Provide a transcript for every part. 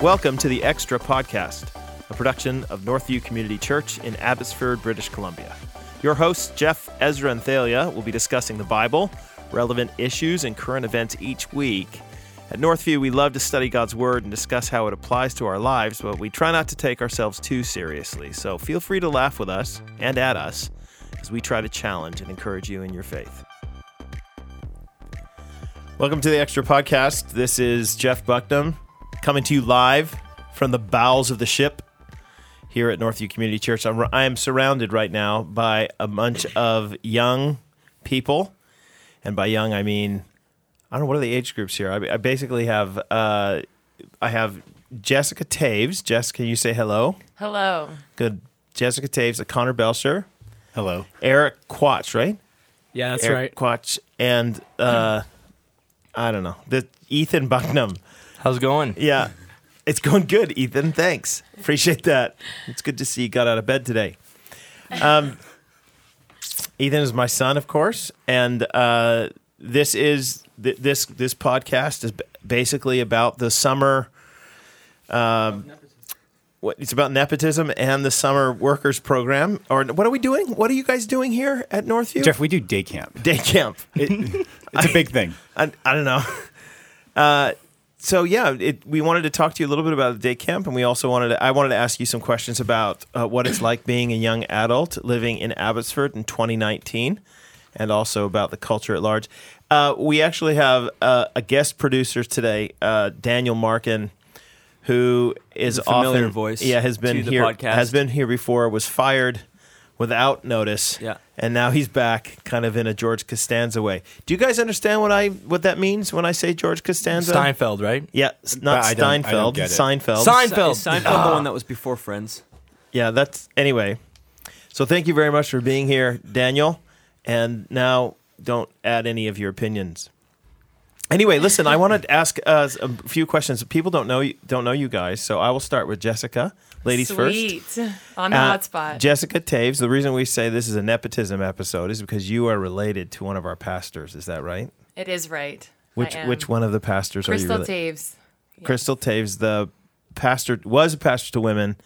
Welcome to the Extra Podcast, a production of Northview Community Church in Abbotsford, British Columbia. Your hosts, Jeff, Ezra, and Thalia, will be discussing the Bible, relevant issues, and current events each week. At Northview, we love to study God's Word and discuss how it applies to our lives, but we try not to take ourselves too seriously. So feel free to laugh with us and at us as we try to challenge and encourage you in your faith. Welcome to the Extra Podcast. This is Jeff Bucknam coming to you live from the bowels of the ship here at Northview Community Church. I'm, I am surrounded right now by a bunch of young people. And by young, I mean, I don't know, what are the age groups here? I, I basically have, uh, I have Jessica Taves. Jess, can you say hello? Hello. Good. Jessica Taves, Connor Belcher, Hello. Eric Quatch, right? Yeah, that's Eric right. Quatch, and uh, I don't know, the Ethan Bucknam. How's it going? Yeah, it's going good, Ethan. Thanks, appreciate that. It's good to see you got out of bed today. Um, Ethan is my son, of course, and uh, this is th- this this podcast is b- basically about the summer. Um, what it's about nepotism and the summer workers program, or what are we doing? What are you guys doing here at Northview? Jeff, we do day camp. Day camp. It, it's a big thing. I, I don't know. Uh, so yeah, it, we wanted to talk to you a little bit about the day camp, and we also wanted to, I wanted to ask you some questions about uh, what it's like being a young adult living in Abbotsford in 2019, and also about the culture at large. Uh, we actually have uh, a guest producer today, uh, Daniel Markin, who is A familiar often voice Yeah, has been here. podcast. Has been here before. Was fired without notice. Yeah. And now he's back, kind of in a George Costanza way. Do you guys understand what I what that means when I say George Costanza? Steinfeld, right? Yeah, s- not I don't- I don't Steinfeld. get it. Seinfeld. Seinfeld. Is Seinfeld the one that was before Friends? yeah, that's anyway. So thank you very much for being here, Daniel. And now don't add any of your opinions. Anyway, listen, I wanted to ask uh, a few questions. People don't know you, don't know you guys, so I will start with Jessica. Ladies Sweet. first. On the Uh, hot spot. Jessica Taves. The reason we say this is a nepotism episode is because you are related to one of our pastors. Is that right? it is right. Which which one of the pastors Crystal are you related? Taves. Yes. Crystal Taves, the pastor, was a pastor to women,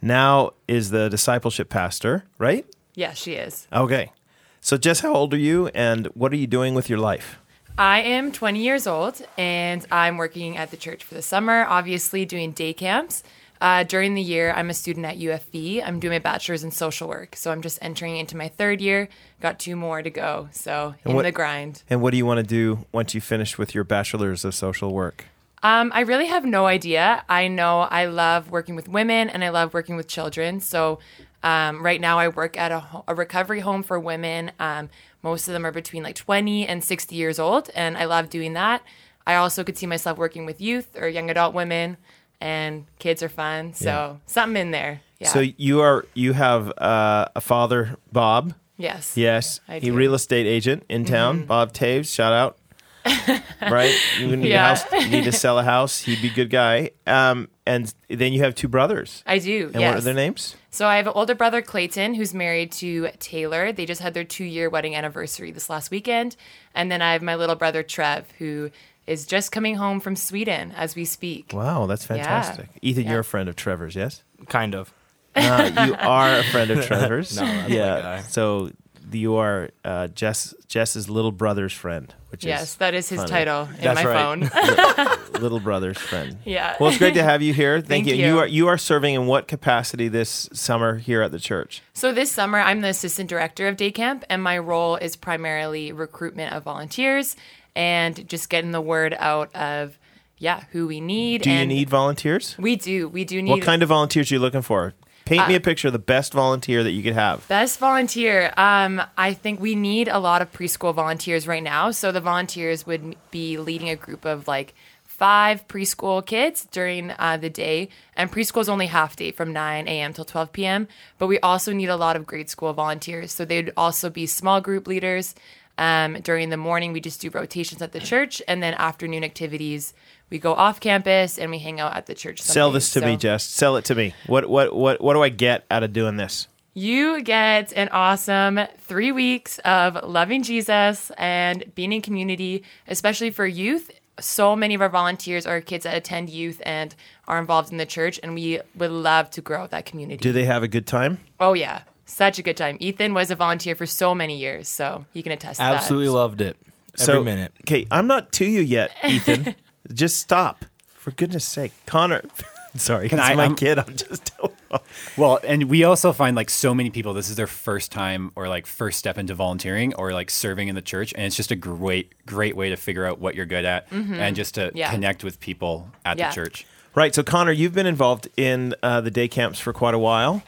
now is the discipleship pastor, right? Yeah, she is. Okay. So, Jess, how old are you and what are you doing with your life? I am 20 years old and I'm working at the church for the summer, obviously doing day camps. Uh, during the year, I'm a student at UFV. I'm doing my bachelor's in social work. So I'm just entering into my third year. Got two more to go. So in what- the grind. And what do you want to do once you finish with your bachelor's of social work? Um, I really have no idea. I know I love working with women and I love working with children. So um, right now I work at a, a recovery home for women. Um, most of them are between like 20 and 60 years old, and I love doing that. I also could see myself working with youth or young adult women, and kids are fun. So Yeah. something in there. Yeah. So you are you have uh, a father, Bob. yes. Yes, he. Mm-hmm. real estate agent in town. Bob Taves, shout out. right, you need Yeah. a house. You need to sell a house. He'd be a good guy. Um, and then you have two brothers. I do. And yes. what are their names? So I have an older brother, Clayton, who's married to Taylor. They just had their two year wedding anniversary this last weekend. And then I have my little brother, Trev, who is just coming home from Sweden as we speak. Wow, that's fantastic. Ethan, Yeah. you're a friend of Trevor's, yes? Kind of. Uh, you are a friend of Trevor's. No, that's yeah. So you are uh, Jess Jess's little brother's friend, which Yes, is that is his funny. title in That's my right. phone. little brother's friend. yeah. Well, it's great to have you here. Thank, Thank you. you. are you are serving in what capacity this summer here at the church? So this summer, I'm the assistant director of day camp, and my role is primarily recruitment of volunteers and just getting the word out of yeah who we need. Do you need volunteers? We do. We do need. What kind of volunteers are you looking for? Paint me Uh, a picture of the best volunteer that you could have. Best volunteer. Um, I think we need a lot of preschool volunteers right now. So the volunteers would be leading a group of like five preschool kids during uh, the day, and preschool is only half day from 9 a.m. till 12 p.m. But we also need a lot of grade school volunteers. So they'd also be small group leaders. Um, during the morning, we just do rotations at the church, and then afternoon activities. We go off campus and we hang out at the church. Sell this to me, So- Jess. Sell it to me. What what what what do I get out of doing this? You get an awesome three weeks of loving Jesus and being in community, especially for youth. so many of our volunteers are kids that attend youth and are involved in the church, and we would love to grow that community. Do they have a good time? oh yeah, such a good time. Ethan was a volunteer for so many years, so he can attest to that. Absolutely loved it. Every so, minute. Okay, I'm not to you yet, Ethan. just stop. For goodness sake. Connor. Sorry, Can it's I- my I'm- kid. I'm just Well, and we also find like so many people, this is their first time or like first step into volunteering or like serving in the church. And it's just a great, great way to figure out what you're good at and just to Yeah. connect with people at Yeah. the church. Right. So, Connor, you've been involved in uh, the day camps for quite a while.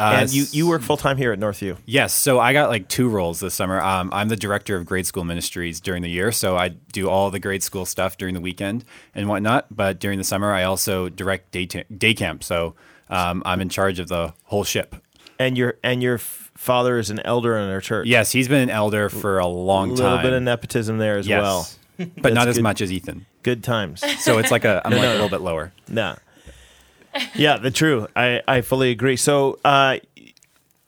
Uh, and you, you work full time here at Northview. Yes, so I got like two roles this summer. Um, I'm the director of grade school ministries during the year, so I do all the grade school stuff during the weekend and whatnot. But during the summer, I also direct day, ta- day camp, so um, I'm in charge of the whole ship. And your and your father is an elder in our church. Yes, he's been an elder for a long time. A little bit of nepotism there as yes. well. but not as good. much as Ethan. Good times. So it's like a I'm like a little bit lower. nah. Yeah, the true. I, I fully agree. So, uh,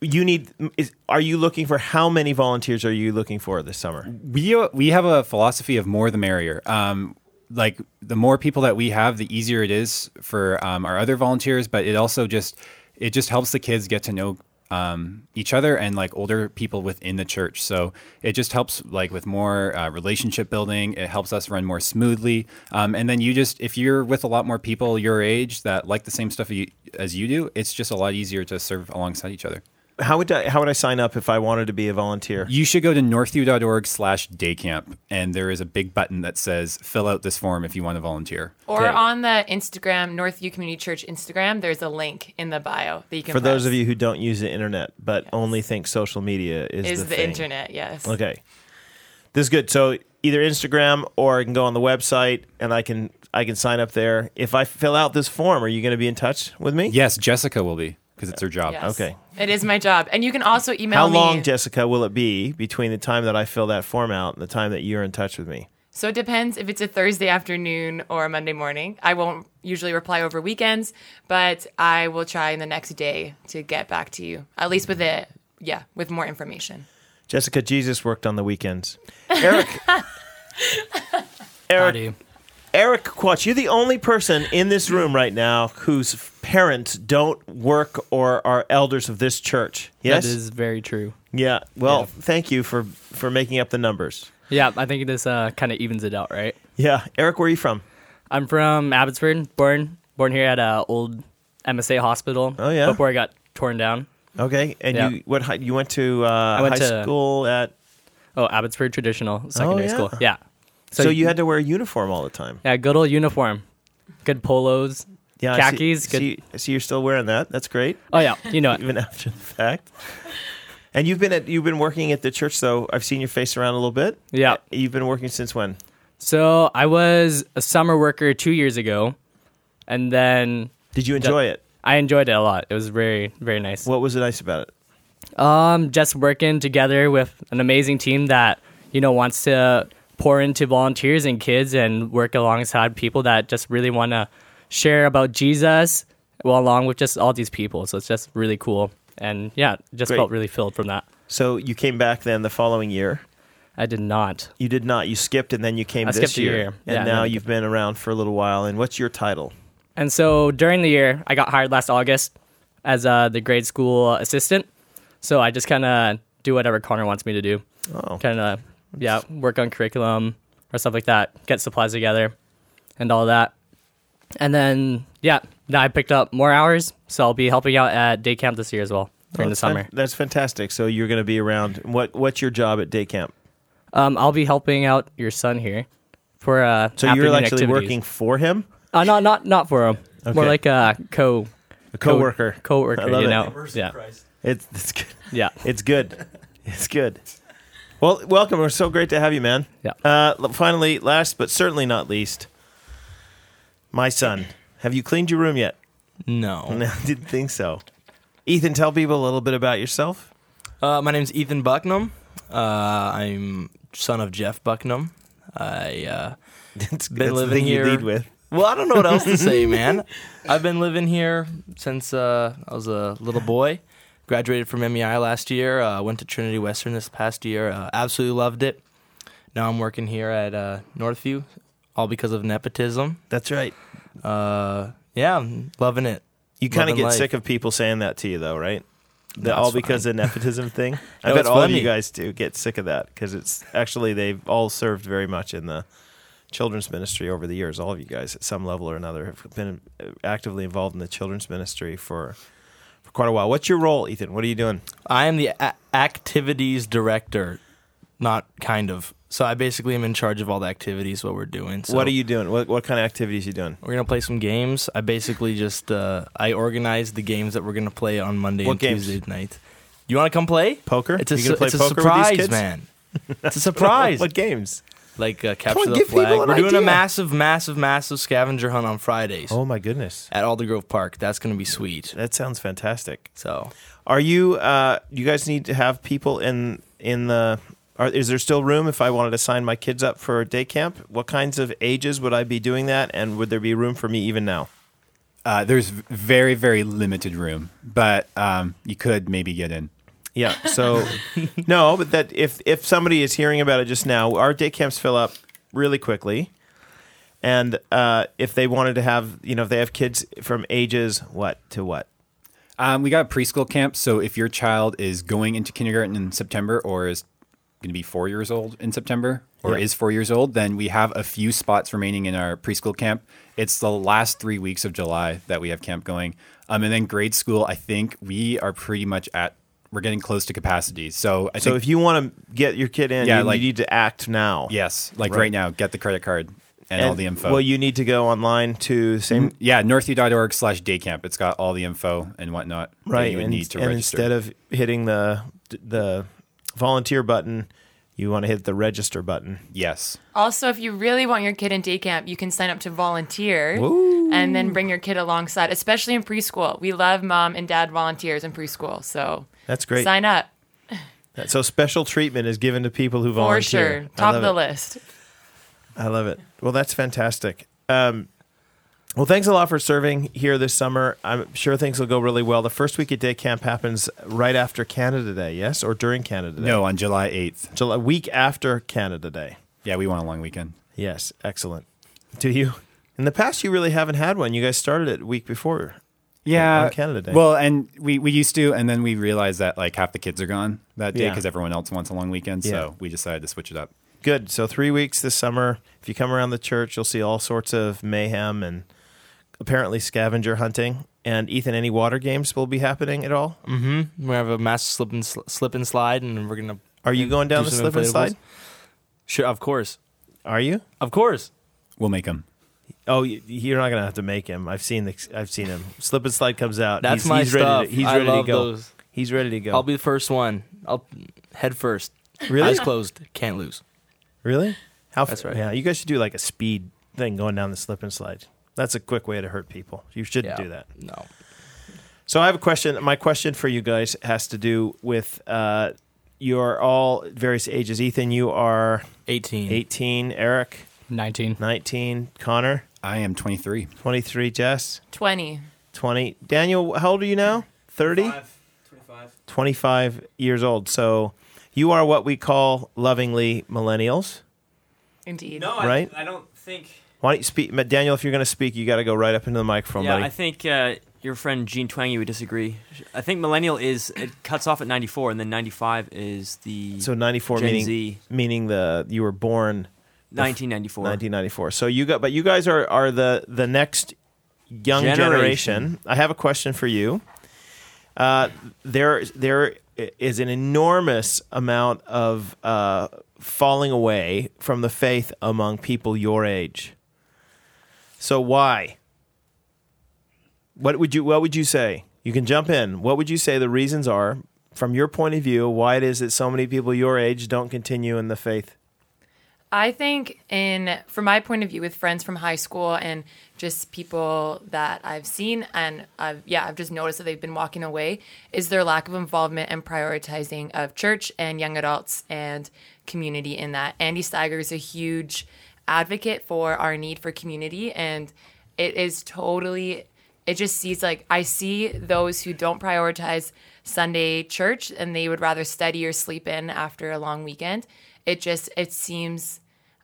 you need. Is, are you looking for how many volunteers are you looking for this summer? we uh, we have a philosophy of more the merrier. Um, like the more people that we have, the easier it is for um, our other volunteers. But it also just it just helps the kids get to know um, each other and like older people within the church. So it just helps like with more uh, relationship building. It helps us run more smoothly. Um, and then you just if you're with a lot more people your age that like the same stuff you, as you do, it's just a lot easier to serve alongside each other. How would I, how would I sign up if I wanted to be a volunteer? You should go to northview.org slash daycamp, and there is a big button that says fill out this form if you want to volunteer. Or Okay. on the Instagram, Northview Community Church Instagram, there's a link in the bio that you can For those of you who don't use the internet but only think social media is, is the, the, thing. internet, yes. Okay, this is good. So either Instagram or I can go on the website and I can I can sign up there. If I fill out this form, are you going to be in touch with me? Yes, Jessica will be because it's her job. Yes. Okay. It is my job. And you can also email me. How me. long, Jessica, will it be between the time that I fill that form out and the time that you're in touch with me? So it depends if it's a Thursday afternoon or a Monday morning. I won't usually reply over weekends, but I will try in the next day to get back to you, at least with it, yeah, with more information. Jessica, Jesus worked on the weekends. Eric. Eric, Howdy. Eric Quatch, you're the only person in this room right now whose parents don't work or are elders of this church. Yes. That is very true. yeah. Well, Yeah. thank you for for making up the numbers. Yeah, I think this uh, kind of evens it out, right? Yeah. Eric, where are you from? I'm from Abbotsford, born born here at uh, old MSA hospital. Oh, yeah? Before I got torn down. Okay. And Yeah. you what? You went to uh, went high to- school at. Oh, Abbotsford Traditional Secondary oh, yeah? School. Yeah. So, you had to wear a uniform all the time. yeah, good old uniform, good polos. Yeah. Khakis, I see, good- see, you're still wearing that. That's great. Oh yeah, you know it. even after the fact. And you've been at you've been working at the church though. I've seen your face around a little bit. Yeah. You've been working since when? So I was a summer worker two years ago, and then Did you enjoy it? I enjoyed it a lot. It was very very nice. What was nice about it? Um, just working together with an amazing team that you know wants to pour into volunteers and kids and work alongside people that just really want to share about Jesus, well, along with just all these people. So it's just really cool, and yeah, just Great. felt really filled from that. So you came back then the following year. I did not. You did not. You skipped and then you came I this skipped a year. year. And Yeah, now you've been around for a little while. And what's your title? And so during the year, I got hired last August as uh, the grade school assistant. So I just kind of do whatever Connor wants me to do. Oh. Kind of, yeah, work on curriculum or stuff like that, get supplies together and all that. And then, yeah, now I picked up more hours. So I'll be helping out at day camp this year as well during Oh, the that's fan- summer. that's fantastic. So you're going to be around. What What's your job at day camp? Um, I'll be helping out your son here for uh, So you're actually activities. working for him, Uh, not not not for him. Okay. More like a co a coworker. coworker. I love you it. know, yeah, It's it's good. yeah. It's good. It's good. Well, welcome. We're so great to have you, man. Yeah. Uh, finally, last but certainly not least, my son. Have you cleaned your room yet? No. No, I didn't think so. Ethan, tell people a little bit about yourself. Uh, my name's Ethan Bucknam. Uh, I'm son of Jeff Bucknam. I uh, It's Been that's living here- lead with. well, I don't know what else to say, man. I've been living here since uh, I was a little boy. Graduated from MEI last year. Uh, went to Trinity Western this past year. Uh, absolutely loved it. Now I'm working here at uh, Northview all because of nepotism. That's right. Uh, yeah, I'm loving it. You kind of get life. sick of people saying that to you, though, right? The, That's all because of nepotism thing. I No, bet all of you guys do get sick of that because it's actually they've all served very much in the children's ministry over the years. All of you guys, at some level or another, have been uh, actively involved in the children's ministry for quite a while. What's your role, Ethan? What are you doing? I am the a- activities director, not kind of. So I basically am in charge of all the activities what we're doing. So what are you doing? What what kind of activities are you doing? We're gonna play some games. I basically just uh, I organize the games that we're gonna play on Monday What and games? Tuesday night. You want to come play? Poker? It's a, you gonna su- play it's a poker surprise, with these kids? man. It's a surprise. what games? Like uh, capture on, the flag. We're doing idea. a massive, massive, massive scavenger hunt on Fridays Oh my goodness, at Aldergrove Park. That's gonna be sweet. that sounds fantastic. So Are you? Uh, you guys need to have people in in the. Are, is there still room if I wanted to sign my kids up for day camp? What kinds of ages would I be doing that, and would there be room for me even now? Uh, there's very, very limited room, but um, you could maybe get in. Yeah. So no, but that if if somebody is hearing about it just now, our day camps fill up really quickly, and uh, if they wanted to have, you know, if they have kids from ages what to what, Um, we got preschool camp, so if your child is going into kindergarten in September or is going to be four years old in September or Yeah. is four years old, then we have a few spots remaining in our preschool camp. It's the last three weeks of July that we have camp going. Um, and then grade school, I think we are pretty much at, we're getting close to capacity. So I so think, if you want to get your kid in, Yeah, you, like- you need to act now. yes, like Right. right. now, get the credit card and, all the info. Well, you need to go online to the same mm-hmm. yeah, northview.org slash daycamp. It's got all the info and whatnot that right you would and, need to and register. instead of hitting the the volunteer button you want to hit the register button yes. Also, if you really want your kid in day camp, you can sign up to volunteer and then bring your kid alongside, especially in preschool. We love mom and dad volunteers in preschool. So that's great sign up so special treatment is given to people who volunteer. for volunteer sure. Top of the it. list. i love it well that's fantastic um, well thanks a lot for serving here this summer i'm sure things will go really well the first week at day camp happens right after canada day yes or during canada day No, on July 8th. July, week after canada day Yeah, we want a long weekend. yes excellent do you in the past you really haven't had one you guys started it week before Yeah, on Canada Day. Well, and we, we used to, and then we realized that like half the kids are gone that day Yeah. because everyone else wants a long weekend. Yeah. So we decided to switch it up. Good. So three weeks this summer. If you come around the church, you'll see all sorts of mayhem and apparently scavenger hunting. And Ethan, any water games will be happening at all? mm-hmm. we have a massive slip and sl- slip and slide, and we're gonna. Are you going down do the some slip and inflatables. slide? Sure, of course, Are you? of course. We'll make them. Oh, you're not gonna have to make him. I've seen the, I've seen him. Slip and slide comes out. That's he's, my he's stuff. Ready to, he's I ready love to go. those. He's ready to go. I'll be the first one. I'll head first. really? Eyes closed. Can't lose. Really? How? That's right. Yeah, you guys should do like a speed thing going down the slip and slide. That's a quick way to hurt people. You shouldn't Yeah. do that. No. So I have a question. My question for you guys has to do with uh, you're all various ages. Ethan, you are 18. 18. Eric, 19. 19. Connor, I am 23. 23. Jess, 20. 20. Daniel, how old are you now? 30? 25. 25 years old. So you are what we call lovingly millennials. Indeed. No, I, Right? I don't think. Why don't you speak? Daniel, if you're going to speak, you got to go right up into the microphone, yeah, buddy. I think uh, your friend Jean Twenge would disagree. I think millennial is it cuts off at 94, and then 95 is the so 94 Gen meaning Z. meaning the you were born 1994. 1994. So you got, but you guys are are the the next young generation. Generation. I have a question for you. Uh, there there is an enormous amount of uh, falling away from the faith among people your age. So why? What would you What would you say? You can jump in. What would you say the reasons are, from your point of view, why it is that so many people your age don't continue in the faith? I think in from my point of view with friends from high school and just people that I've seen and I've yeah, I've just noticed that they've been walking away is their lack of involvement and prioritizing of church and young adults and community in that. Andy Steiger is a huge advocate for our need for community and it is totally it just sees like I see those who don't prioritize Sunday church and they would rather study or sleep in after a long weekend. It just it seems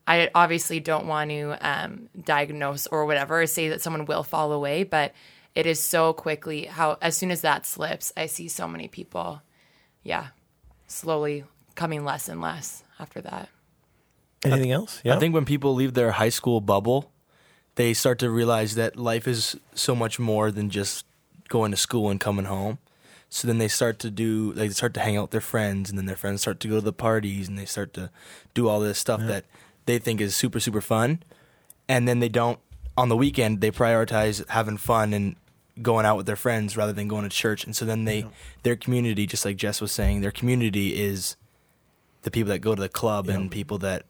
I obviously don't want to um, diagnose or whatever, say that someone will fall away, but it is so quickly how, as soon as that slips, I see so many people, yeah, slowly coming less and less after that. Anything else? Yeah. I think when people leave their high school bubble, they start to realize that life is so much more than just going to school and coming home. So then they start to do, they start to hang out with their friends, and then their friends start to go to the parties, and they start to do all this stuff that they think is super, super fun. And then they don't, on the weekend, they prioritize having fun and going out with their friends rather than going to church. And so then they, their community, just like Jess was saying, their community is the people that go to the club and people that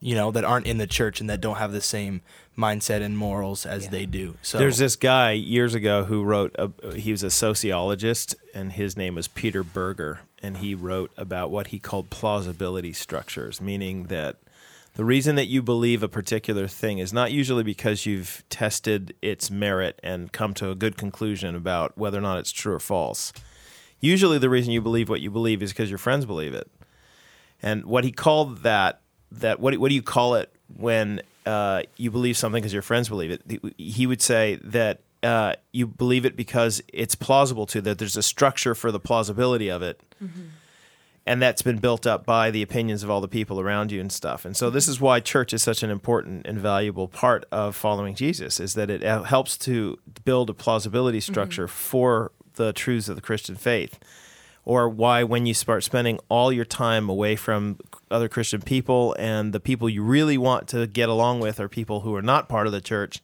you know that aren't in the church and that don't have the same mindset and morals as they do. So There's this guy years ago who wrote. A, he was a sociologist, and his name was Peter Berger, and he wrote about what he called plausibility structures, meaning that the reason that you believe a particular thing is not usually because you've tested its merit and come to a good conclusion about whether or not it's true or false. Usually, the reason you believe what you believe is because your friends believe it. And what he called that that what what do you call it when uh, you believe something because your friends believe it? He would say that uh, you believe it because it's plausible to that there's a structure for the plausibility of it. And that's been built up by the opinions of all the people around you and stuff. And so this is why church is such an important and valuable part of following Jesus is that it uh, helps to build a plausibility structure for the truths of the Christian faith or why when you start spending all your time away from other Christian people and the people you really want to get along with are people who are not part of the church,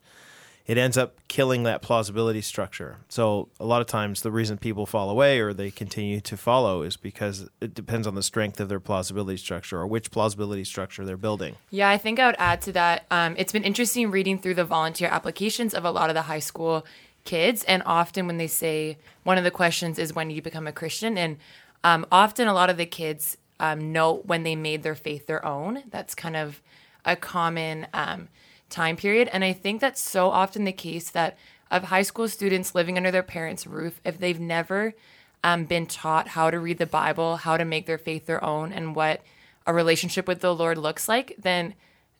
it ends up killing that plausibility structure. So a lot of times the reason people fall away or they continue to follow is because it depends on the strength of their plausibility structure or which plausibility structure they're building. Yeah, I think I would add to that. Um, it's been interesting reading through the volunteer applications of a lot of the high school kids, and often when they say one of the questions is when you become a Christian, and um, often a lot of the kids um, know when they made their faith their own. That's kind of a common um, time period, and I think that's so often the case that of high school students living under their parents' roof, if they've never um, been taught how to read the Bible, how to make their faith their own, and what a relationship with the Lord looks like, then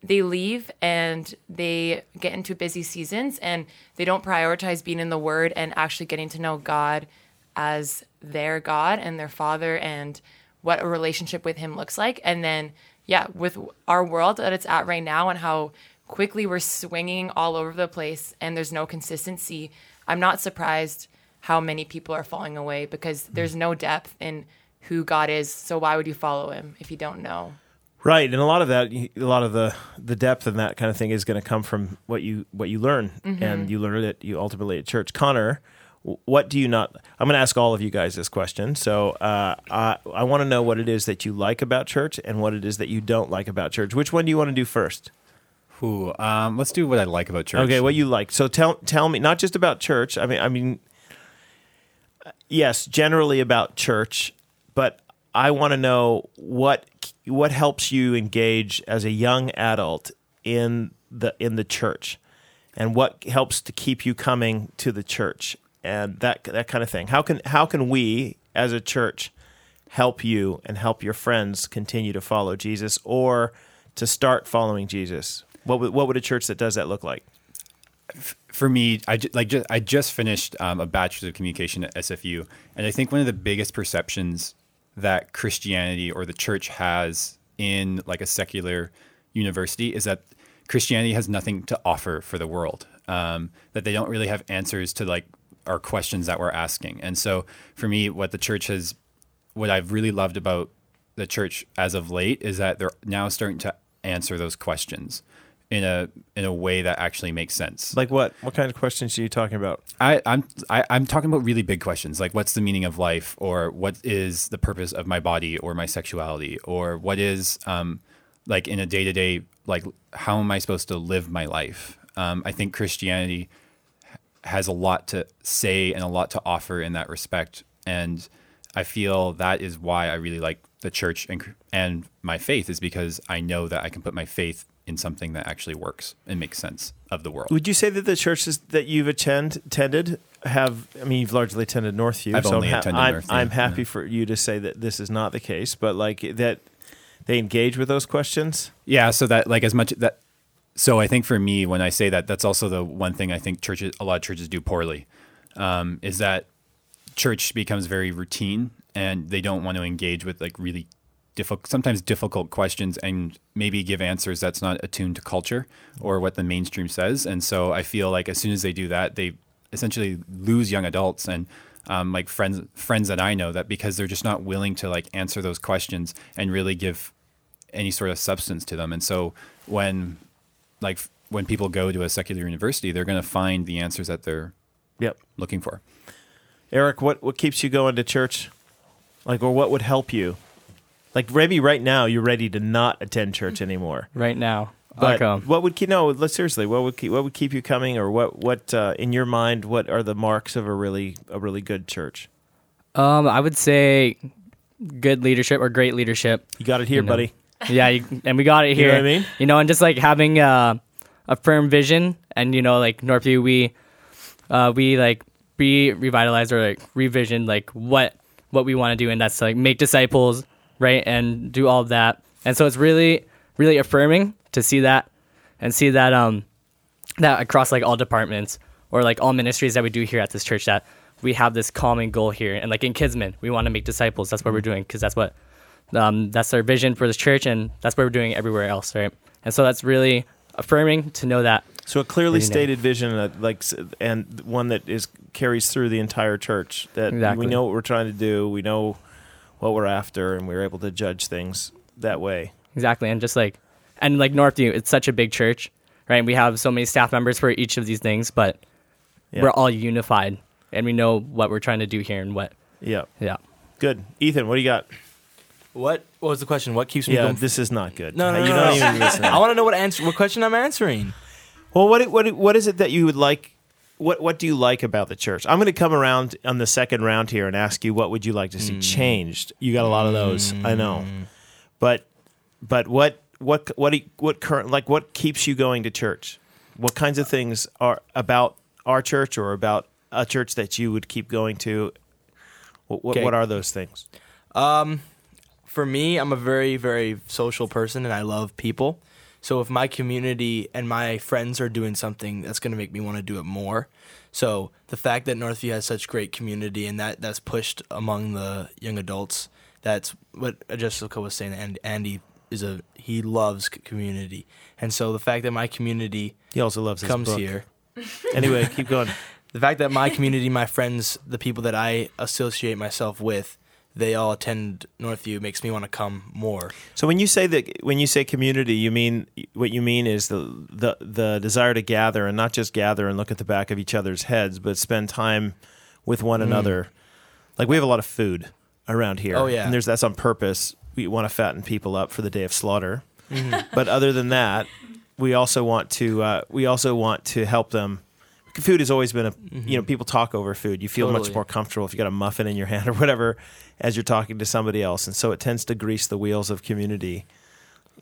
they leave and they get into busy seasons and they don't prioritize being in the Word and actually getting to know God as their God and their Father and what a relationship with Him looks like. And then, yeah, with our world that it's at right now and how quickly we're swinging all over the place and there's no consistency, I'm not surprised how many people are falling away because there's no depth in who God is. So why would you follow Him if you don't know? Right, and a lot of that, a lot of the the depth and that kind of thing is going to come from what you what you learn, and you learn it you ultimately at church. Connor, what do you not? I'm going to ask all of you guys this question. So uh, I I want to know what it is that you like about church and what it is that you don't like about church. Which one do you want to do first? Ooh, um, let's do what I like about church. Okay, what you like. So tell tell me not just about church. I mean I mean uh, yes, generally about church, but I want to know what what helps you engage as a young adult in the in the church and what helps to keep you coming to the church and that that kind of thing. How can how can we as a church help you and help your friends continue to follow Jesus or to start following Jesus? What would, what would a church that does that look like? for me, I ju- like ju- I just finished um, a bachelor's of communication at SFU, and I think one of the biggest perceptions that Christianity or the church has in like a secular university is that Christianity has nothing to offer for the world. Um, that they don't really have answers to like our questions that we're asking. And so for me, what the church has, what I've really loved about the church as of late is that they're now starting to answer those questions in a in a way that actually makes sense. Like what? What kind of questions are you talking about? I, I'm I, I'm talking about really big questions, like what's the meaning of life, or what is the purpose of my body or my sexuality, or what is um, like in a day to day, like how am I supposed to live my life? Um, I think Christianity has a lot to say and a lot to offer in that respect, and I feel that is why I really like the church and and my faith is because I know that I can put my faith in something that actually works and makes sense of the world. Would you say that the churches that you've attend, attended have? I mean, you've largely attended Northview. I've so only I'm, attended I'm, Northview, I'm happy yeah. for you to say that this is not the case, but like that, they engage with those questions. Yeah, so that like as much that so I think for me when I say that that's also the one thing I think churches a lot of churches do poorly um, is that church becomes very routine and they don't want to engage with like really difficult sometimes difficult questions and maybe give answers that's not attuned to culture or what the mainstream says and so I feel like as soon as they do that they essentially lose young adults and um, like friends friends that I know that because they're just not willing to like answer those questions and really give any sort of substance to them. And so when like when people go to a secular university, they're going to find the answers that they're Yep. looking for. Eric, what what keeps you going to church? Like, or what would help you? Like, maybe right now you're ready to not attend church anymore. right now. But okay. what would keep? No, seriously. What would keep? What would keep you coming? Or what? What uh, in your mind? What are the marks of a really a really good church? Um, I would say good leadership or great leadership. You got it here, You know. buddy. Yeah, you, and we got it You here. know what I mean? You know, and just like having uh, a firm vision, and you know, like Northview, we uh, we like re revitalized or like revision like what what we want to do, and that's like make disciples, right, and do all of that. And so it's really really affirming to see that and see that um that across like all departments or like all ministries that we do here at this church that we have this common goal here and like in KidsMin we want to make disciples that's what we're doing because that's what um, that's our vision for this church and that's what we're doing everywhere else right and so that's really affirming to know that So a clearly stated vision, uh, like, and one that is carries through the entire church. That Exactly. we know what we're trying to do. We know what we're after, and we're able to judge things that way. exactly and just like and like northview it's such a big church right and we have so many staff members for each of these things but Yeah. we're all unified and we know what we're trying to do here and what Yeah, yeah good. Ethan, what do you got? What? What was the question? What keeps me Yeah, going? this is not good. no, no, you no, don't no. I want to know what answer. What question I'm answering? Well, what what what is it that you would like? What what do you like about the church? I'm going to come around on the second round here and ask you what would you like to see changed. You got a lot of those, I know, but but what what what what current like what keeps you going to church? What kinds of things are about our church or about a church that you would keep going to? What what, Okay. what are those things? Um, for me, I'm a very, very social person, and I love people. So if my community and my friends are doing something, that's going to make me want to do it more. So the fact that Northview has such great community and that that's pushed among the young adults, that's what Jessica was saying. And Andy is a he loves community, and so the fact that my community He also loves comes here, Anyway, keep going. the fact that my community, my friends, the people that I associate myself with, they all attend Northview makes me want to come more. So when you say that, when you say community, you mean what you mean is the the the desire to gather and not just gather and look at the back of each other's heads, but spend time with one another. Like we have a lot of food around here. Mm. Oh, yeah. and there's that's on purpose. We want to fatten people up for the day of slaughter. But other than that, we also want to uh, we also want to help them. Food has always been a you know mm-hmm. people talk over food. You feel much more comfortable if you got a muffin in your hand or whatever as you're talking to somebody else, and so it tends to grease the wheels of community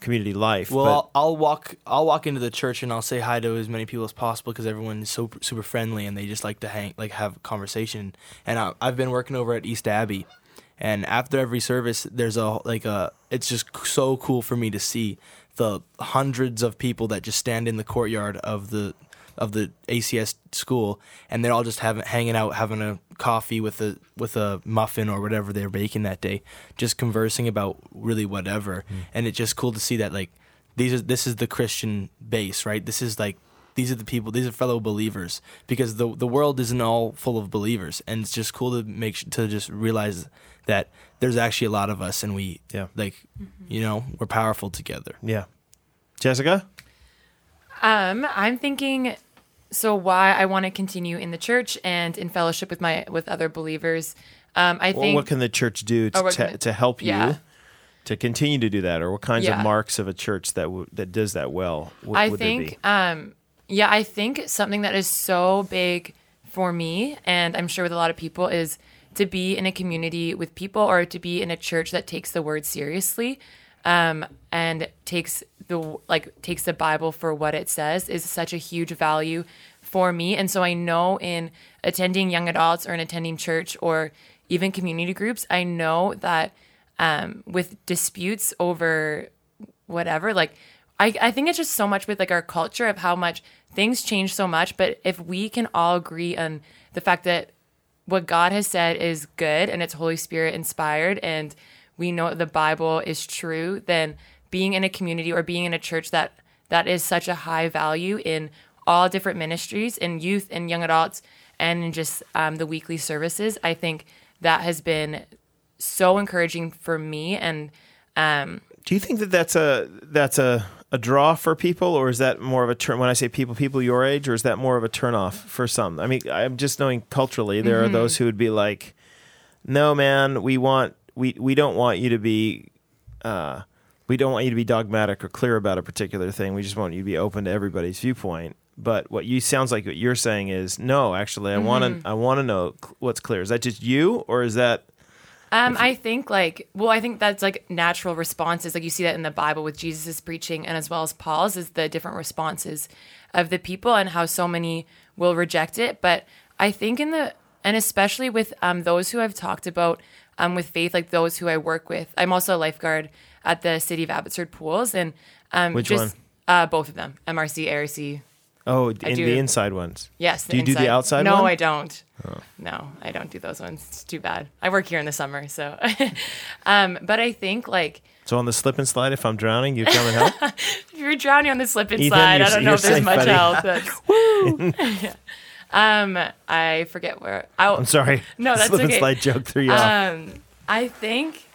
community life. Well, but, I'll, I'll walk. I'll walk into the church and I'll say hi to as many people as possible because everyone is so super friendly and they just like to hang, like have a conversation. And I, I've been working over at East Abbey, and after every service, there's a like a. It's just so cool for me to see the hundreds of people that just stand in the courtyard of the of the ACS school, and they're all just having hanging out, having a coffee with a with a muffin or whatever they're baking that day, just conversing about really whatever. Hmm. And it's just cool to see that like these are this is the Christian base, right? This is like these are the people, these are fellow believers because the the world isn't all full of believers, and it's just cool to make to just realize that there's actually a lot of us, and we Yeah. like mm-hmm. you know we're powerful together. yeah, Jessica. Um, I'm thinking so why I want to continue in the church and in fellowship with my with other believers. Um, I Well, think what can the church do to Oh, to, can to help you Yeah. to continue to do that, or what kinds Yeah. of marks of a church that w- that does that well? I would there be? think, um, yeah, I think something that is so big for me, and I'm sure with a lot of people, is to be in a community with people or to be in a church that takes the word seriously, um, and takes the like takes the Bible for what it says is such a huge value for me. And so I know in attending young adults or in attending church or even community groups, I know that um, with disputes over whatever. Like, I, I think it's just so much with like our culture of how much things change so much. But if we can all agree on the fact that what God has said is good and it's Holy Spirit inspired, and we know the Bible is true, then being in a community or being in a church that that is such a high value in all different ministries in youth and young adults and in just um, the weekly services, I think that has been so encouraging for me and um, Do you think that that's a that's a a draw for people, or is that more of a turn? When I say people, people your age, or is that more of a turnoff for some? I mean, I'm just knowing culturally there Mm-hmm. are those who would be like, "No, man, we want we we don't want you to be." Uh, we don't want you to be dogmatic or clear about a particular thing. We just want you to be open to everybody's viewpoint. But what you sounds like what you're saying is no. Actually, I want Mm-hmm. to. I want to know what's clear. Is that just you, or is that Um, I think like well, I think that's like natural responses. Like you see that in the Bible with Jesus' preaching and as well as Paul's is the different responses of the people and how so many will reject it. But I think in the and especially with um, those who I've talked about um, with faith, like those who I work with. I'm also a lifeguard at the City of Abbotsford pools and um, Which just uh, both of them, MRC, ARC. oh in do. the inside ones? Yes. Do you do the inside. outside No, one? I don't. No, I don't do those ones. It's too bad. I work here in the summer, so. um, but I think like So on the slip and slide, if I'm drowning, you come and help. if you're drowning on the slip and Ethan, slide, I don't know if there's much buddy. help. That's, um, I forget where. I, I'm sorry. No, that's slip and okay. slide joke threw you um, I think,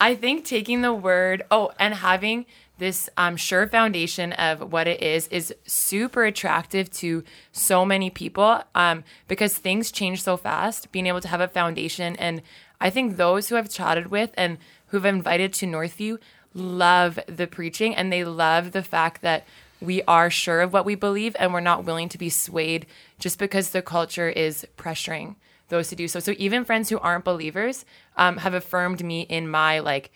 I think taking the word oh and having this um, sure foundation of what it is is super attractive to so many people um, because things change so fast. Being able to have a foundation, and I think those who I've chatted with and who've invited to Northview love the preaching and they love the fact that we are sure of what we believe and we're not willing to be swayed just because the culture is pressuring those to do so. So even friends who aren't believers um, have affirmed me in my like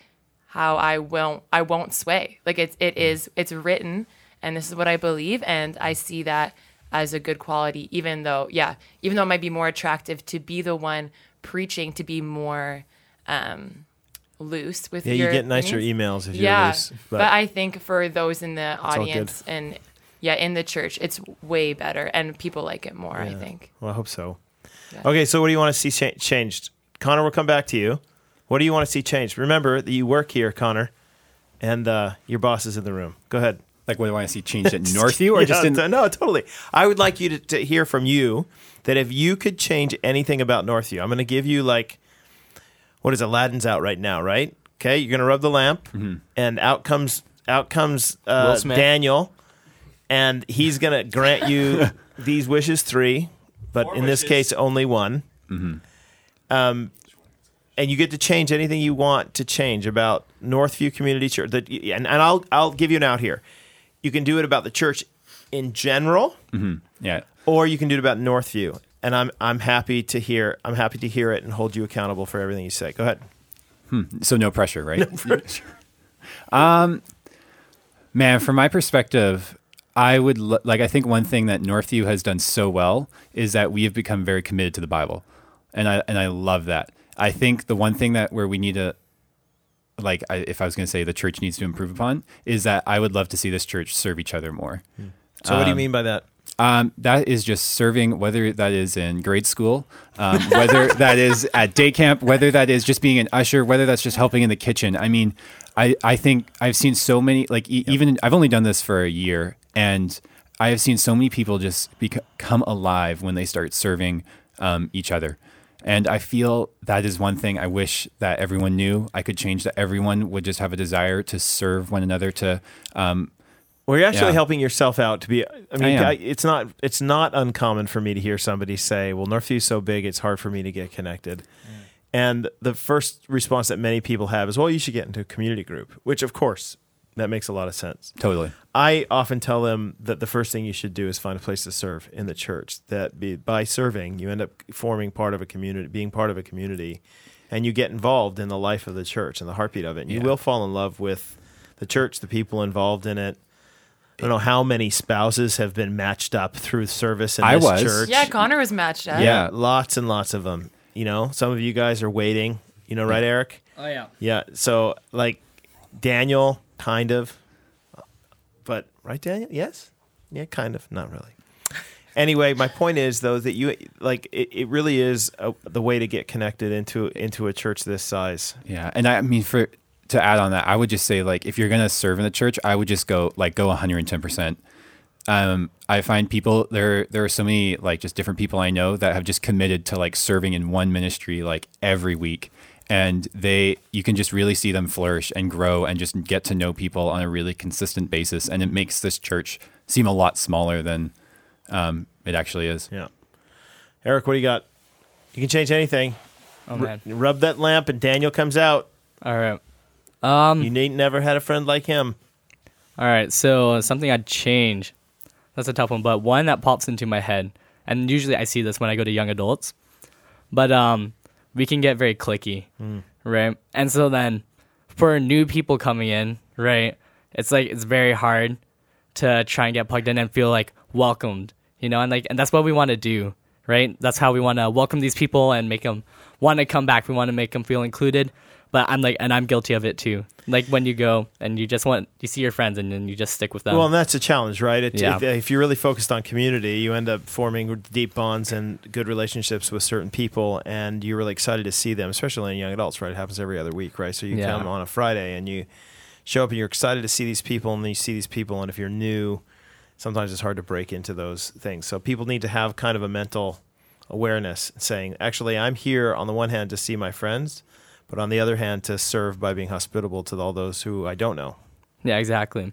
how I won't I won't sway. Like it's it is it's written and this is what I believe and I see that as a good quality even though yeah, even though it might be more attractive to be the one preaching to be more um loose with yeah, your you get nicer opinions. emails if you're Yeah, loose. but, I think for those in the audience and yeah, in the church, it's way better and people like it more, I think. well, I hope so. Yeah. Okay, so what do you want to see cha- changed? Connor, we'll come back to you. What do you want to see changed? Remember that you work here, Connor, and uh, your boss is in the room. Go ahead. Like, what do I want to see changed at Northview or Yeah, just in? t- no, totally. I would like you to, to hear from you that if you could change anything about Northview, I'm going to give you like, what is Aladdin's out right now, right? Okay, you're going to rub the lamp, and out comes out comes uh, Daniel, and he's going to grant you these wishes three, but in this case only one. Um, and you get to change anything you want to change about Northview Community Church. That, and, and I'll I'll give you an out here. You can do it about the church in general, Yeah. or you can do it about Northview. And I'm I'm happy to hear I'm happy to hear it and hold you accountable for everything you say. Go ahead. Hmm. So no pressure, right? No pressure. Um, man, from my perspective, I would lo- like. I think one thing that Northview has done so well is that we have become very committed to the Bible, and I and I love that. I think the one thing that where we need to, like, I, if I was going to say the church needs to improve upon, is that I would love to see this church serve each other more. Hmm. So what do you um, mean by that? Um, that is just serving, whether that is in grade school, um, whether that is at day camp, whether that is just being an usher, whether that's just helping in the kitchen. I mean, I, I think I've seen so many, like, e- even I've only done this for a year, and I have seen so many people just become alive when they start serving um, each other. And I feel that is one thing I wish that everyone knew. I could change that everyone would just have a desire to serve one another, to um, Well, you're actually Yeah. helping yourself out to be. I mean. I it's not it's not uncommon for me to hear somebody say, "Well, Northview's so big, it's hard for me to get connected." Mm. And the first response that many people have is, "Well, you should get into a community group," which, of course, that makes a lot of sense. totally. I often tell them that the first thing you should do is find a place to serve in the church. That be, by serving, you end up forming part of a community, being part of a community, and you get involved in the life of the church and the heartbeat of it. And You will fall in love with the church, the people involved in it. I don't know how many spouses have been matched up through service in I this was. church. Yeah, Connor was matched up. Yeah. lots and lots of them. You know, some of you guys are waiting. You know, right, Eric? Oh yeah. Yeah. So like Daniel, kind of, but right, Daniel? Yes. Yeah, kind of. Not really. Anyway, my point is though that you like it, it really is a, the way to get connected into into a church this size. Yeah, and I mean for to add on that, I would just say like if you're gonna serve in the church, I would just go like go 110. percent um, I find people there. There are so many like just different people I know that have just committed to like serving in one ministry like every week, and they you can just really see them flourish and grow and just get to know people on a really consistent basis, and it makes this church seem a lot smaller than um, it actually is. Yeah. Eric, what do you got? You can change anything. Oh man. Rub that lamp, and Daniel comes out. All right. Um. You ain't never had a friend like him. All right. So something I'd change. That's a tough one, but one that pops into my head, and usually I see this when I go to young adults. But um, we can get very cliquey, right? And so then, for new people coming in, right? It's like it's very hard to try and get plugged in and feel like welcomed, you know, and like and that's what we want to do, right? That's how we want to welcome these people and make them want to come back. We want to make them feel included. But I'm like, and I'm guilty of it too. Like when you go and you just want, you see your friends and then you just stick with them. Well, and that's a challenge, right? It, Yeah. if, if you're really focused on community, you end up forming deep bonds and good relationships with certain people, and you're really excited to see them, especially in young adults, right? It happens every other week, right? So you Yeah. come on a Friday and you show up and you're excited to see these people, and then you see these people, and if you're new, sometimes it's hard to break into those things. So people need to have kind of a mental awareness, saying, actually, I'm here on the one hand to see my friends, but on the other hand, to serve by being hospitable to all those who I don't know. Yeah, exactly.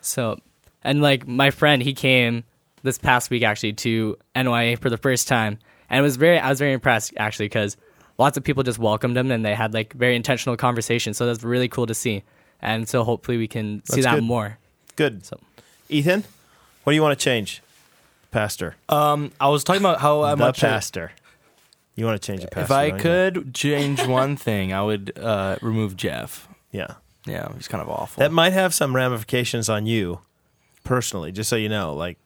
So, and like my friend, he came this past week actually to NYA for the first time, and it was very, I was very impressed actually because lots of people just welcomed him and they had like very intentional conversations. So that's really cool to see, and so hopefully we can see That's that good. more. Good. So- Ethan, what do you want to change? Pastor. Um, I was talking about how uh, the much I- pastor. You want to change the pastor? if I don't you? could change one thing, I would uh, remove Jeff. Yeah. Yeah, he's kind of awful. That might have some ramifications on you personally, just so you know. Like,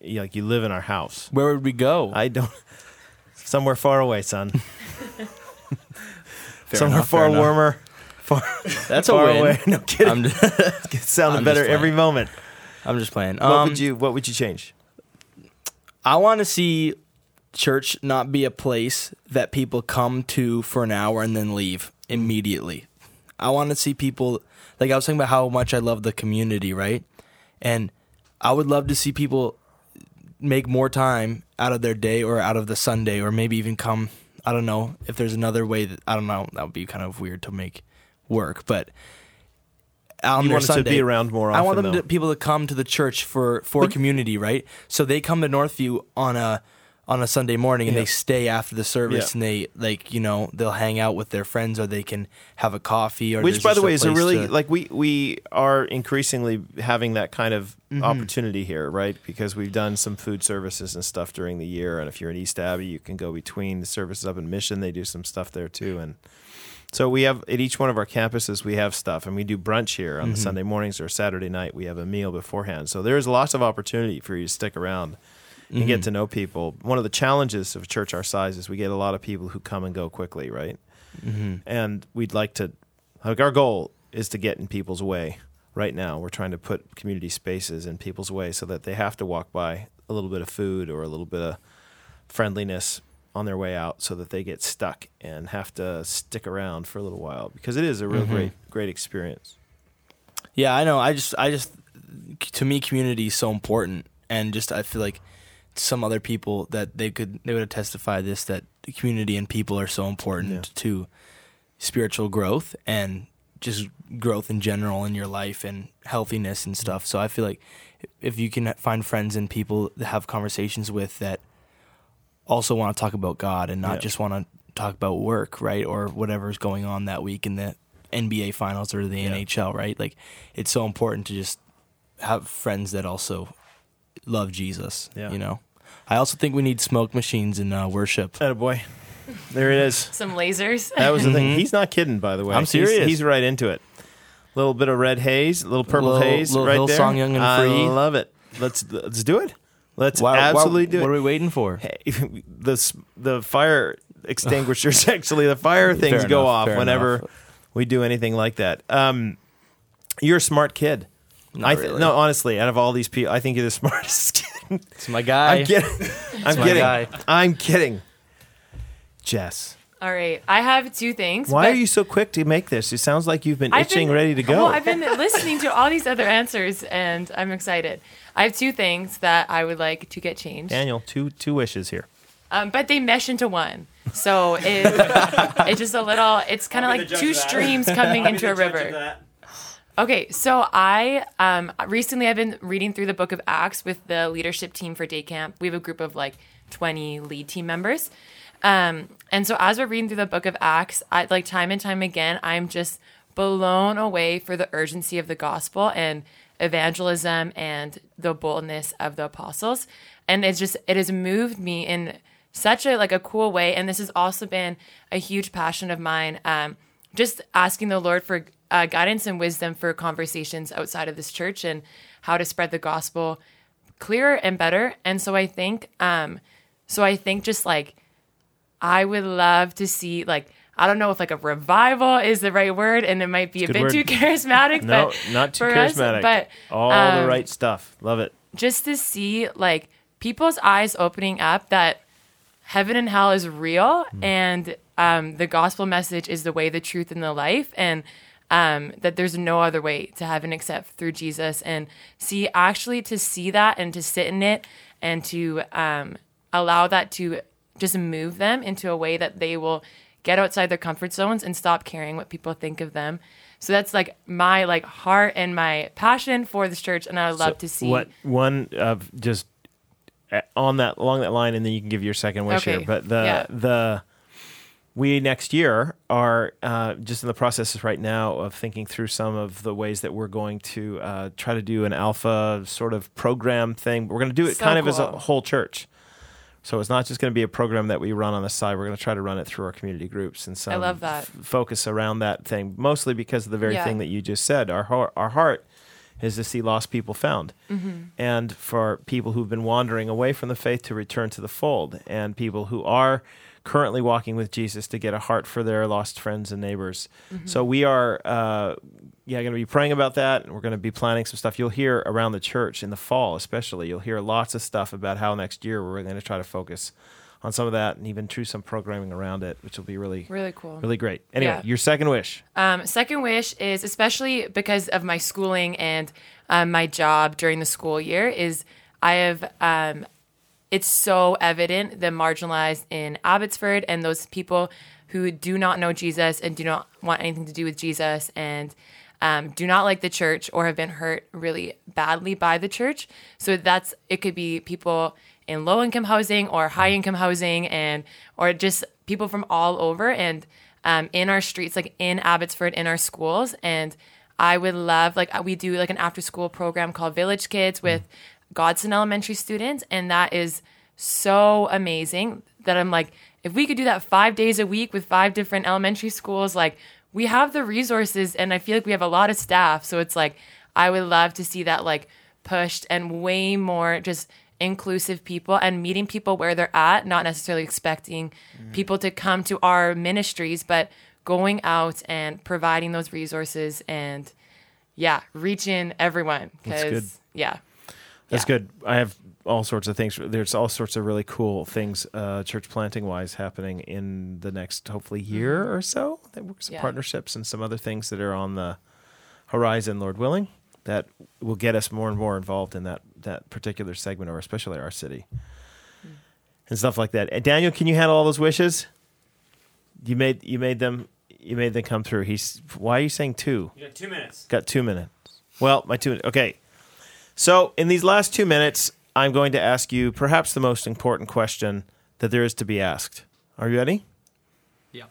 you, like you live in our house. Where would we go? I don't. Somewhere far away, son. Fair Somewhere enough, far fair enough. warmer. Far, That's a far win. away. No kidding. I'm just, It's sounding I'm better every playing. moment. I'm just playing. What Um, would you What would you change? I want to see church not be a place that people come to for an hour and then leave immediately. I want to see people like I was talking about how much I love the community, right? And I would love to see people make more time out of their day or out of the Sunday or maybe even come I don't know if there's another way that I don't know that would be kind of weird to make work, but on You want us to be around more I want them to people to come to the church for for community, right? So they come to Northview on a on a Sunday morning and Yeah. they stay after the service Yeah. and they like you know they'll hang out with their friends or they can have a coffee or Which, by the way, is a really to- like we we are increasingly having that kind of Mm-hmm. opportunity here, right? Because we've done some food services and stuff during the year, and if you're in East Abbey, you can go between the services up in Mission. They do some stuff there too, and so we have at each one of our campuses we have stuff, and we do brunch here Mm-hmm. on the Sunday mornings or Saturday night. We have a meal beforehand, so there's lots of opportunity for you to stick around and Mm-hmm. get to know people. One of the challenges of a church our size is we get a lot of people who come and go quickly, right? Mm-hmm. and we'd like to like our goal is to get in people's way right now we're trying to put community spaces in people's way so that they have to walk by a little bit of food or a little bit of friendliness on their way out so that they get stuck and have to stick around for a little while because it is a real Mm-hmm. great great experience Yeah, I know. I just, I just, to me, community is so important, and just I feel like some other people that they could they would have testified this that the community and people are so important Yeah. to spiritual growth and just growth in general in your life and healthiness and stuff. So I feel like if you can find friends and people to have conversations with that also want to talk about God and not Yeah. just want to talk about work, right? Or whatever's going on that week in the NBA finals or the Yeah. NHL, right? Like it's so important to just have friends that also love Jesus, Yeah. you know. I also think we need smoke machines in uh, worship. boy there it is Some lasers. that was the thing Mhm. he's not kidding by the way I'm He's- serious. he's, right into it A little bit of red haze a little purple Little- haze little right there Hillsong Young and Free. i love it let's let's do it let's Why- why- absolutely do it What are we waiting for? Hey, the s- the fire extinguishers. Actually, the fire things Fair go enough, off fair whenever enough. we do anything like that. Um, you're a smart kid. Not I th- really. No, honestly, out of all these people, I think you're the smartest kid. It's my guy. I'm kidding. I'm my kidding. guy. I'm kidding. Jess, All right, I have two things. why but are you so quick to make this? It sounds like you've been I've itching, been- ready to go. Well, I've been listening to all these other answers, and I'm excited. I have two things that I would like to get changed. Daniel, two two wishes here. Um, but they mesh into one. So it, it's just a little, it's kind of like two streams coming into a river. Okay, so I um, recently I've been reading through the book of Acts with the leadership team for day camp. We have a group of like 20 lead team members. Um, and so as we're reading through the book of Acts, I like time and time again, I'm just blown away for the urgency of the gospel and evangelism and the boldness of the apostles. And it's just it has moved me in such a like a cool way. And this has also been a huge passion of mine. Um, just asking the Lord for uh, guidance and wisdom for conversations outside of this church and how to spread the gospel clearer and better. And so I think, um, so I think just like I would love to see like I don't know if like a revival is the right word, and it might be a bit word. too charismatic. No, but not too for us- charismatic. but all the um, right stuff. Love it. just to see like people's eyes opening up that heaven and hell is real and um, the gospel message is the way the truth and the life and um, that there's no other way to heaven except through jesus and see actually to see that and to sit in it and to um, allow that to just move them into a way that they will get outside their comfort zones and stop caring what people think of them so that's like my like heart and my passion for this church and i would love So to see what one of just uh, on that along that line, and then you can give your second wish Okay, here. But the yeah. the we next year are uh, just in the process right now of thinking through some of the ways that we're going to uh, try to do an alpha sort of program thing. We're going to do it So kind of as a whole church. So it's not just going to be a program that we run on the side. We're going to try to run it through our community groups and some love that. f- focus around that thing, mostly because of the very Yeah. thing that you just said. Our heart, our heart is to see lost people found, Mm-hmm. and for people who've been wandering away from the faith to return to the fold, and people who are currently walking with Jesus to get a heart for their lost friends and neighbors. Mm-hmm. So we are, uh, yeah, going to be praying about that, and we're going to be planning some stuff. You'll hear around the church in the fall, especially. You'll hear lots of stuff about how next year we're going to try to focus on some of that, and even do some programming around it, which will be really, really cool really great. Anyway, Yeah. your second wish. Um, second wish is especially because of my schooling and um, my job during the school year is I have um, it's so evident the marginalized in Abbotsford and those people who do not know Jesus and do not want anything to do with Jesus and um, do not like the church or have been hurt really badly by the church. So that's it could be people in low income housing or high income housing and or just people from all over and um, in our streets, like in Abbotsford, in our schools. And I would love, like, we do like an after school program called Village Kids with Godson Elementary students. And that is so amazing that I'm like, if we could do that five days a week with five different elementary schools, like, we have the resources and I feel like we have a lot of staff. So it's like, I would love to see that like pushed and way more just inclusive people and meeting people where they're at, not necessarily expecting mm. people to come to our ministries, but going out and providing those resources and yeah, reaching everyone. That's good. Because yeah, That's Yeah. good. I have all sorts of things. There's all sorts of really cool things, uh, church planting wise, happening in the next hopefully year or so. That works some Mm-hmm. Yeah. partnerships and some other things that are on the horizon, Lord willing, that will get us more and more involved in that that particular segment, or especially our city, Mm. and stuff like that. Uh, Daniel, can you handle all those wishes? You made you made them you made them come through. He's why are you saying two? You got two minutes. Got two minutes. Well, my two. Okay. So in these last two minutes, I'm going to ask you perhaps the most important question that there is to be asked. Are you ready? Yeah.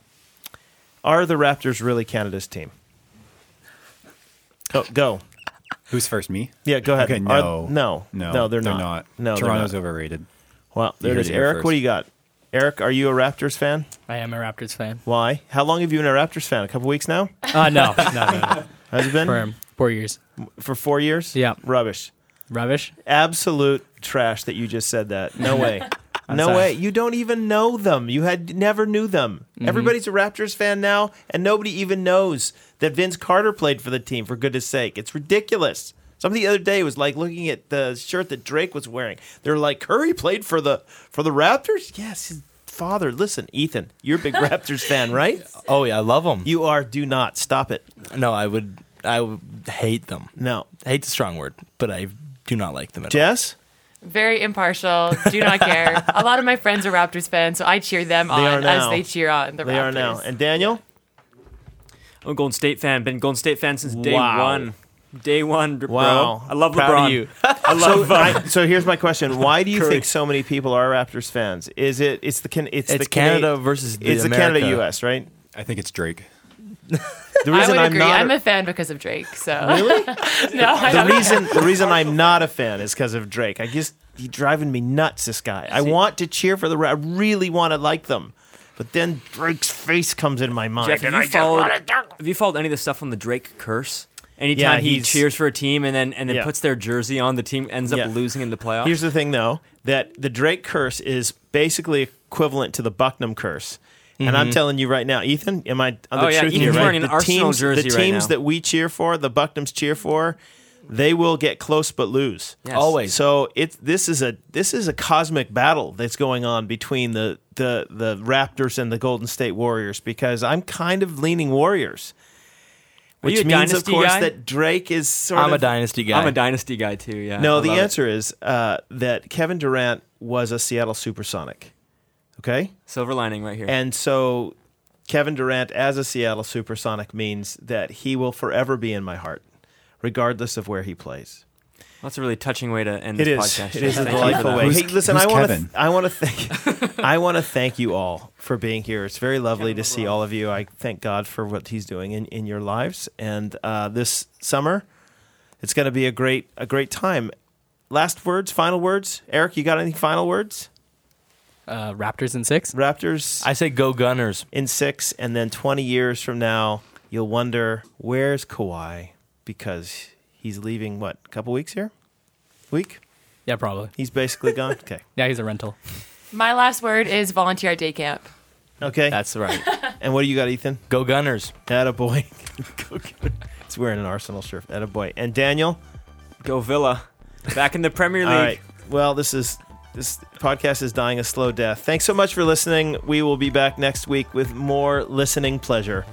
Are the Raptors really Canada's team? Go. go. Who's first? Me? Yeah, go ahead. Okay, Are- no. no, No, no, they're, they're not. not. No, they're Toronto's not. overrated. Well, there You it heard is. it here Eric, what do you got? Eric, are you a Raptors fan? I am a Raptors fan. Why? How long have you been a Raptors fan? A couple weeks now? Uh, no, no, no, no. Has it been For four years. for four years? Yeah. Rubbish. Rubbish. absolute trash that you just said that. No way. no sorry. way. You don't even know them. You had never knew them. Mm-hmm. Everybody's a Raptors fan now, and nobody even knows that Vince Carter played for the team. For goodness sake, it's ridiculous. Somebody the other day was like looking at the shirt that Drake was wearing. They're like, Curry played for the for the Raptors. Yes, his father. Listen, Ethan, you're a big Raptors fan, right? Oh yeah, I love them. You are. Do not stop it. no, I would. I hate them. No, Hate's a strong word, but I do not like them at all. Jess. Very impartial. Do not care. A lot of my friends are Raptors fans, so I cheer them They are on now. as they cheer on the They Raptors. are now. And Daniel. I'm a Golden State fan. Been a Golden State fan since day Wow. one. Day one, bro. Wow. I love Proud LeBron. of you. I love. So, I, so here's my question: Why do you Curry. think so many people are Raptors fans? Is it it's the can it's, It's the Cana- Canada versus the it's the Canada U.S. right? I think it's Drake. The I reason would I'm agree. not I'm a fan because of Drake. So really, no, I the don't. reason the reason I'm not a fan is because of Drake. I just he's driving me nuts. This guy. I want to cheer for the. I really want to like them, but then Drake's face comes into my mind, Jeff, have you, followed, have you followed any of the stuff on the Drake curse? Yeah, Anytime he cheers for a team and then and then Yeah. puts their jersey on, the team ends up Yeah. losing in the playoffs. Here's the thing, though, that the Drake curse is basically equivalent to the Bucknam curse. And I'm telling you right now, Ethan, am I on the Oh, yeah, truth Ethan's here? Right? wearing an the Arsenal teams, jersey the right teams now. that we cheer for, the Bucknams cheer for, they will get close but lose. Yes. Always. So it's this is a this is a cosmic battle that's going on between the the the Raptors and the Golden State Warriors because I'm kind of leaning Warriors. Are you Which a means, of course, guy? that Drake is sort I'm of a dynasty guy. I'm a dynasty guy too. Yeah. no, I the answer is uh, that Kevin Durant was a Seattle Supersonic. Okay? Silver lining right here. And so Kevin Durant as a Seattle Supersonic means that he will forever be in my heart, regardless of where he plays. That's a really touching way to end It this is. podcast. It is a Thank you for delightful way. Hey, listen, I want to. Kevin? I want to thank. I want to thank you all for being here. It's very lovely to see all of you. I thank God for what He's doing in, in your lives. And uh, this summer, it's going to be a great a great time. Last words, final words. Eric, you got any final words? Uh, Raptors in six. Raptors I say go Gunners. in six, and then 20 years from now, you'll wonder where's Kawhi because he's leaving. What? A couple weeks here? Week? Yeah, probably. He's basically gone. Okay. Yeah, he's a rental. My last word is volunteer at day camp. Okay. That's right. and what do you got, Ethan? go Gunners. Attaboy. He's wearing an Arsenal shirt. Attaboy. And Daniel? Go Villa. Back in the Premier League. All right. Well, this is this podcast is dying a slow death. Thanks so much for listening. We will be back next week with more listening pleasure.